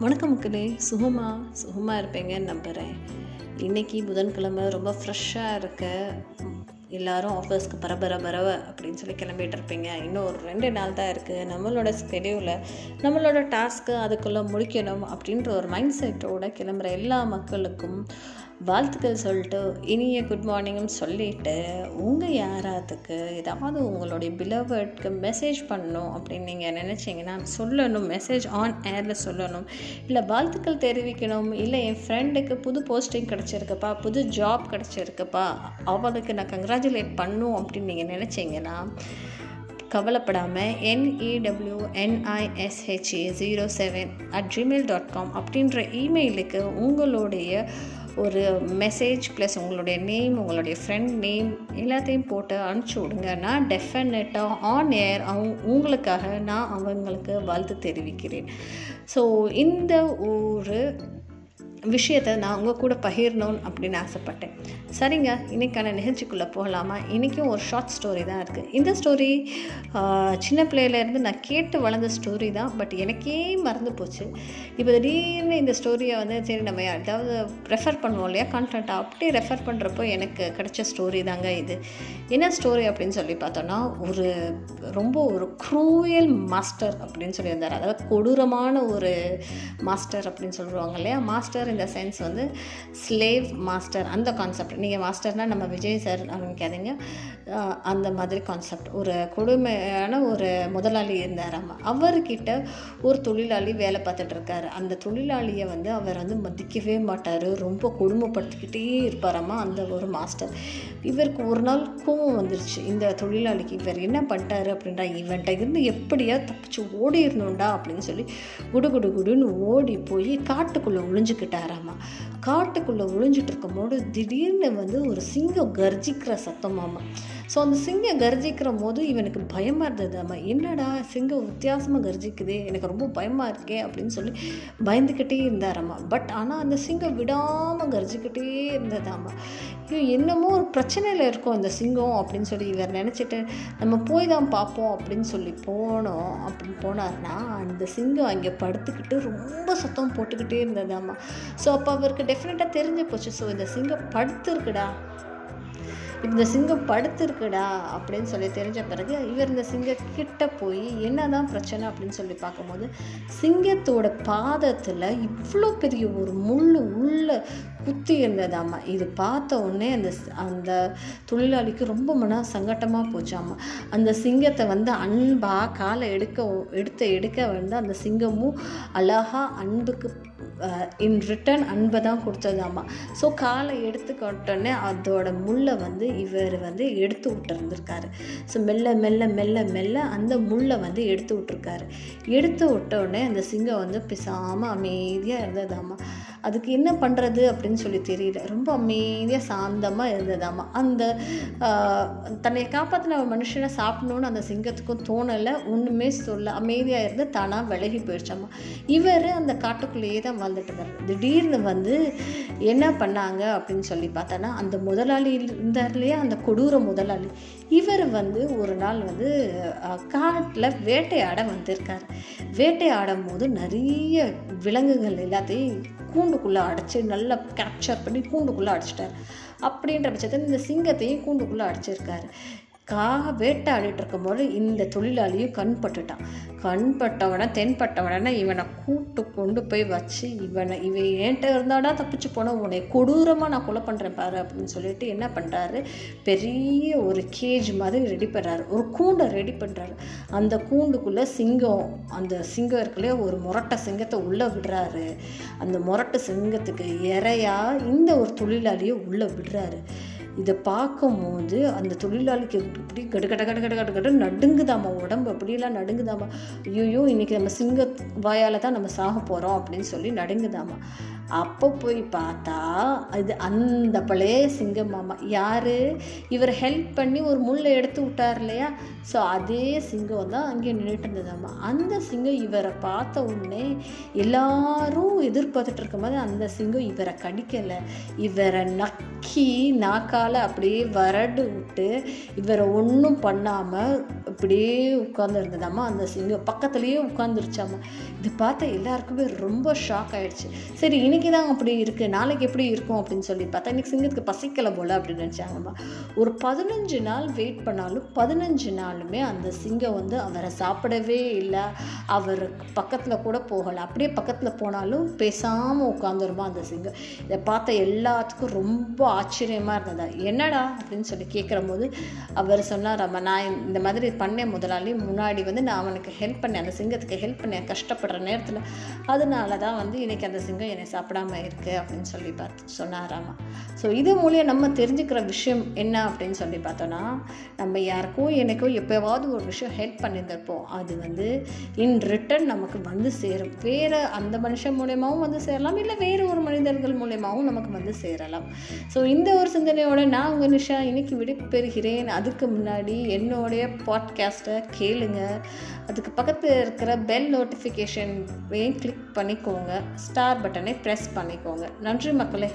வணக்கம் மக்களே சுகமாக சுகமாக இருப்பேங்கன்னு நம்புகிறேன் இன்றைக்கி புதன்கிழமை ரொம்ப ஃப்ரெஷ்ஷாக இருக்க எல்லாரும் ஆஃபீஸ்க்கு பரபர பரவ அப்படின்னு சொல்லி கிளம்பிட்டு இருப்பீங்க. இன்னும் ஒரு ரெண்டு நாள் தான் இருக்குது நம்மளோட ஸ்கெடியூலை நம்மளோட டாஸ்க்கு அதுக்குள்ளே முடிக்கணும் அப்படின்ற ஒரு மைண்ட் செட்டோட கிளம்புற எல்லா மக்களுக்கும் வாழ்த்துக்கள் சொல்லிட்டு இனிய குட் மார்னிங்னு சொல்லிட்டு உங்கள் யாராத்துக்கு ஏதாவது உங்களுடைய பிலவர்ட்க்கு மெசேஜ் பண்ணணும் அப்படின்னு நீங்கள் நினச்சிங்கன்னா சொல்லணும். மெசேஜ் ஆன் ஏரில் சொல்லணும். இல்லை வாழ்த்துக்கள் தெரிவிக்கணும். இல்லை என் ஃப்ரெண்டுக்கு புது போஸ்டிங் கிடச்சிருக்குப்பா புது ஜாப் கிடச்சிருக்குப்பா அவளுக்கு நான் கங்க்ராச்சுலேட் பண்ணும் அப்படின்னு நீங்கள் நினச்சிங்கன்னா கவலைப்படாமல் என்இடபிள்யூஎன்ஐஎஸ்ஹெச்ஏ zero seven at Gmail dot com அப்படின்ற இமெயிலுக்கு உங்களுடைய ஒரு மெசேஜ் ப்ளஸ் உங்களுடைய நேம் உங்களுடைய ஃப்ரெண்ட் நேம் எல்லாத்தையும் போட்டு அனுப்பிச்சி விடுங்க. நான் டெஃபினட்டாக ஆன் ஏர் அவங்க உங்களுக்காக நான் அவங்களுக்கு வாழ்த்து தெரிவிக்கிறேன். ஸோ இந்த ஒரு விஷயத்தை நான் உங்கள் கூட பகிரணும்னு அப்படின்னு ஆசைப்பட்டேன். சரிங்க இன்றைக்கான நிகழ்ச்சிக்குள்ளே போகலாமா? இன்றைக்கும் ஒரு ஷார்ட் ஸ்டோரி தான் இருக்குது இந்த ஸ்டோரி சின்ன பிள்ளையிலேருந்து நான் கேட்டு வளர்ந்த ஸ்டோரி தான். பட் எனக்கே மறந்து போச்சு. இப்போ திடீர்னு இந்த ஸ்டோரியை வந்து சரி நம்ம ஏதாவது ரெஃபர் பண்ணுவோம் இல்லையா? கான்டென்ட்டாக அப்படியே ரெஃபர் பண்ணுறப்போ எனக்கு கிடைச்ச ஸ்டோரி தாங்க இது. என்ன ஸ்டோரி அப்படின்னு சொல்லி பார்த்தோன்னா ஒரு ரொம்ப ஒரு க்ரூயல் மாஸ்டர் அப்படின்னு சொல்லியிருந்தார். அதாவது கொடூரமான ஒரு மாஸ்டர் அப்படின்னு சொல்லுவாங்க இல்லையா? மாஸ்டர் இந்த சென்ஸ் வந்து ஸ்லேவ் மாஸ்டர் அந்த கான்செப்ட் நீங்கள் மாஸ்டர்னால் நம்ம விஜய் சார் ஆரம்பிக்காதீங்க. அந்த மாதிரி கான்செப்ட் ஒரு கொடுமையான ஒரு முதலாளி இருந்தாராமா அவர்கிட்ட ஒரு தொழிலாளி வேலை பார்த்துட்டு இருக்காரு. அந்த தொழிலாளியை வந்து அவர் வந்து மதிக்கவே மாட்டார். ரொம்ப கொடுமைப்படுத்திக்கிட்டே இருப்பாராமா அந்த ஒரு மாஸ்டர் இவருக்கு ஒரு நாள் கோவம் வந்துருச்சு. இந்த தொழிலாளிக்கு இவர் என்ன பண்ணிட்டாரு அப்படின்றா இவன்கிட்ட இருந்து எப்படியா தப்பிச்சு ஓடிடணும்டா அப்படின்னு சொல்லி குடு குடு குடுன்னு ஓடி போய் காட்டுக்குள்ளே ஒளிஞ்சுக்கிட்டாராமா காட்டுக்குள்ளே ஒளிஞ்சிட்டு இருக்கும்போது திடீர்னு வந்து ஒரு சிங்கம் கர்ஜிக்கிற சத்தமாமா ஸோ அந்த சிங்கம் கர்ஜிக்கிற போது இவனுக்கு பயமாக இருந்தது. அம்மா என்னடா சிங்கம் வித்தியாசமாக கர்ஜிக்குதே எனக்கு ரொம்ப பயமாக இருக்கே அப்படின்னு சொல்லி பயந்துக்கிட்டே இருந்தாராம்மா பட் ஆனால் அந்த சிங்கம் விடாமல் கர்ஜிக்கிட்டே இருந்ததாம்மா ஐயோ என்னமோ ஒரு பிரச்சனையில் இருக்கும் அந்த சிங்கம் அப்படின்னு சொல்லி இவர் நினச்சிட்டு நம்ம போய் தான் பார்ப்போம் அப்படின்னு சொல்லி போனோம். அப்படின்னு போனார்னா அந்த சிங்கம் அங்கே படுத்துக்கிட்டு ரொம்ப சத்தம் போட்டுக்கிட்டே இருந்ததாம்மா ஸோ அப்போ அவருக்கு டெஃபினட்டாக தெரிஞ்சு போச்சு. ஸோ இந்த சிங்கம் படுத்துருக்குடா. இந்த சிங்கம் படுத்துருக்குடா அப்படின்னு சொல்லி தெரிஞ்ச பிறகு இவர் இந்த சிங்கக்கிட்ட கிட்ட என்ன என்னதான் பிரச்சனை அப்படின்னு சொல்லி பார்க்கும்போது சிங்கத்தோட பாதத்தில் இவ்வளோ பெரிய ஒரு முள் உள்ள குத்தி இருந்ததாம்மா. இது பார்த்த உடனே அந்த அந்த தொழிலாளிக்கு ரொம்ப மன சங்கட்டமாக போச்சாம்மா. அந்த சிங்கத்தை வந்து அன்பாக காலை எடுக்க எடுத்து எடுக்க வந்து அந்த சிங்கமும் அழகா அன்புக்கு இன் ரிட்டன் அன்பை தான் கொடுத்ததாம்மா. ஸோ காலை எடுத்துக்கிட்டோடனே அதோட முள்ளை வந்து இவர் வந்து எடுத்து விட்டுருந்துருக்காரு. ஸோ மெல்ல மெல்ல மெல்ல மெல்ல அந்த முள்ளை வந்து எடுத்து விட்டுருக்காரு. எடுத்து விட்ட உடனே அந்த சிங்கம் வந்து பிசாமல் அமைதியாக இருந்ததாம்மா. அதுக்கு என்ன பண்ணுறது அப்படின்னு சொல்லி தெரியல. ரொம்ப அமைதியாக சாந்தமாக இருந்ததாமா. அந்த தன்னை காப்பாற்றின மனுஷனை சாப்பிடணும்னு அந்த சிங்கத்துக்கும் தோணலை. ஒன்றுமே சொல்ல அமைதியாக இருந்து தானாக விலகி போயிடுச்சாமா. இவர் அந்த காட்டுக்குள்ளேயே தான் வாழ்ந்துட்டு இருந்தார். திடீர்னு வந்து என்ன பண்ணாங்க அப்படின்னு சொல்லி பார்த்தோன்னா அந்த முதலாளி இருந்தார் இல்லையா அந்த கொடூர முதலாளி. இவர் வந்து ஒரு நாள் வந்து காட்டில் வேட்டையாட வந்திருக்கார். வேட்டையாடும் போது நிறைய விலங்குகள் எல்லாத்தையும் கூண்டுக்குள்ளே அடைச்சி நல்லா கேப்சர் பண்ணி கூண்டுக்குள்ளே அடைச்சிட்டார். அப்படின்ற பட்சத்தில் இந்த சிங்கத்தையும் கூண்டுக்குள்ளே அடைச்சிருக்காரு. காக வேட்டாடிட்டு இருக்கும்போது இந்த தொழிலாளியும் கண் பட்டுட்டான் கண் பட்டவனை தென்பட்டவனா இவனை கூட்டு கொண்டு போய் வச்சு இவனை இவன் ஏன்ட்ட இருந்தாடா தப்பிச்சு போன உன்னை கொடூரமாக நான் கொலை பண்ணுறேன் பாரு அப்படின்னு சொல்லிட்டு என்ன பண்ணுறாரு பெரிய ஒரு கேஜ் மாதிரி ரெடி பண்ணுறாரு ஒரு கூண்டை ரெடி பண்ணுறாரு அந்த கூண்டுக்குள்ளே சிங்கம் அந்த சிங்கம் இருக்குல்லையே ஒரு முரட்டை சிங்கத்தை உள்ளே விடுறாரு. அந்த முரட்டு சிங்கத்துக்கு இறையா இந்த ஒரு தொழிலாளியை உள்ளே விடுறாரு. இதை பார்க்கும்போது அந்த தொழிலாளிக்கு இப்படி கடு கட கட கட கட கட நடுங்குதாம்மா உடம்பு அப்படியெல்லாம் நடுங்குதாம்மா. ஐயோ இன்னைக்கு நம்ம சிங்க வாயால் தான் நம்ம சாக போகிறோம் அப்படின்னு சொல்லி நடுங்குதாம்மா. அப்போ போய் பார்த்தா இது அந்த பழைய சிங்கம் மாமா யார்? இவர் ஹெல்ப் பண்ணி ஒரு முள்ளை எடுத்து விட்டார் இல்லையா? ஸோ அதே சிங்கம் தான் அங்கே நின்றுட்டு இருந்ததாம்மா. அந்த சிங்கம் இவரை பார்த்த உடனே எல்லாரும் எதிர்பார்த்துட்டு இருக்கும்போது அந்த சிங்கம் இவரை கடிக்கலை. இவரை நக்கி நாக்கால் அப்படியே வரடு விட்டு இவரை ஒன்றும் பண்ணாமல் அப்படியே உட்காந்துருந்ததாம்மா அந்த சிங்கம் பக்கத்துலேயே உட்காந்துருச்சாம்மா இது பார்த்தா எல்லாருக்குமே ரொம்ப ஷாக் ஆயிடுச்சு. சரி இனி இன்றைக்கி தான் அப்படி இருக்குது நாளைக்கு எப்படி இருக்கும் அப்படின்னு சொல்லி பார்த்தா இன்னைக்கு சிங்கத்துக்கு பசிக்கலை போல் அப்படின்னு நினச்சாங்கம்மா. ஒரு பதினஞ்சு நாள் வெயிட் பண்ணாலும் பதினஞ்சு நாளுமே அந்த சிங்கம் வந்து அவரை சாப்பிடவே இல்லை. அவர் பக்கத்தில் கூட போகலை. அப்படியே பக்கத்தில் போனாலும் பேசாமல் உட்காந்துருமா அந்த சிங்கம். இதை பார்த்த எல்லாத்துக்கும் ரொம்ப ஆச்சரியமாக இருந்ததா. என்னடா அப்படின்னு சொல்லி கேட்குற போது அவர் சொன்னார் அம்மா நான் இந்த மாதிரி பண்ணேன் முதலாளி. முன்னாடி வந்து நான் அவனுக்கு ஹெல்ப் பண்ணேன். அந்த சிங்கத்துக்கு ஹெல்ப் பண்ணேன். கஷ்டப்படுற நேரத்தில். அதனால தான் வந்து இன்றைக்கி அந்த சிங்கம் என்னை சாப்பிடாம இருக்குது அப்படின்னு சொல்லி பார்த்து சொன்னாராமா. ஸோ இது மூலியம் நம்ம தெரிஞ்சுக்கிற விஷயம் என்ன அப்படின்னு சொல்லி பார்த்தோன்னா நம்ம யாருக்கும் எனக்கோ எப்போவாவது ஒரு விஷயம் ஹெல்ப் பண்ணியிருந்திருப்போம். அது வந்து இன் ரிட்டர்ன் நமக்கு வந்து சேரும். வேறு அந்த மனுஷன் மூலியமாகவும் வந்து சேரலாம் இல்லை வேறு ஒரு மனிதர்கள் மூலியமாகவும் நமக்கு வந்து சேரலாம். ஸோ இந்த ஒரு சிந்தனையோட நான் உங்கள் நிஷா இன்னைக்கு விடைபெறுகிறேன். அதுக்கு முன்னாடி என்னுடைய பாட்காஸ்ட்டை கேளுங்க. அதுக்கு பக்கத்தில் இருக்கிற பெல் நோட்டிஃபிகேஷன் கிளிக் பண்ணிக்கோங்க. ஸ்டார் பட்டனை ப்ரெஸ் பண்ணிக்கோங்க. நன்றி மக்களே.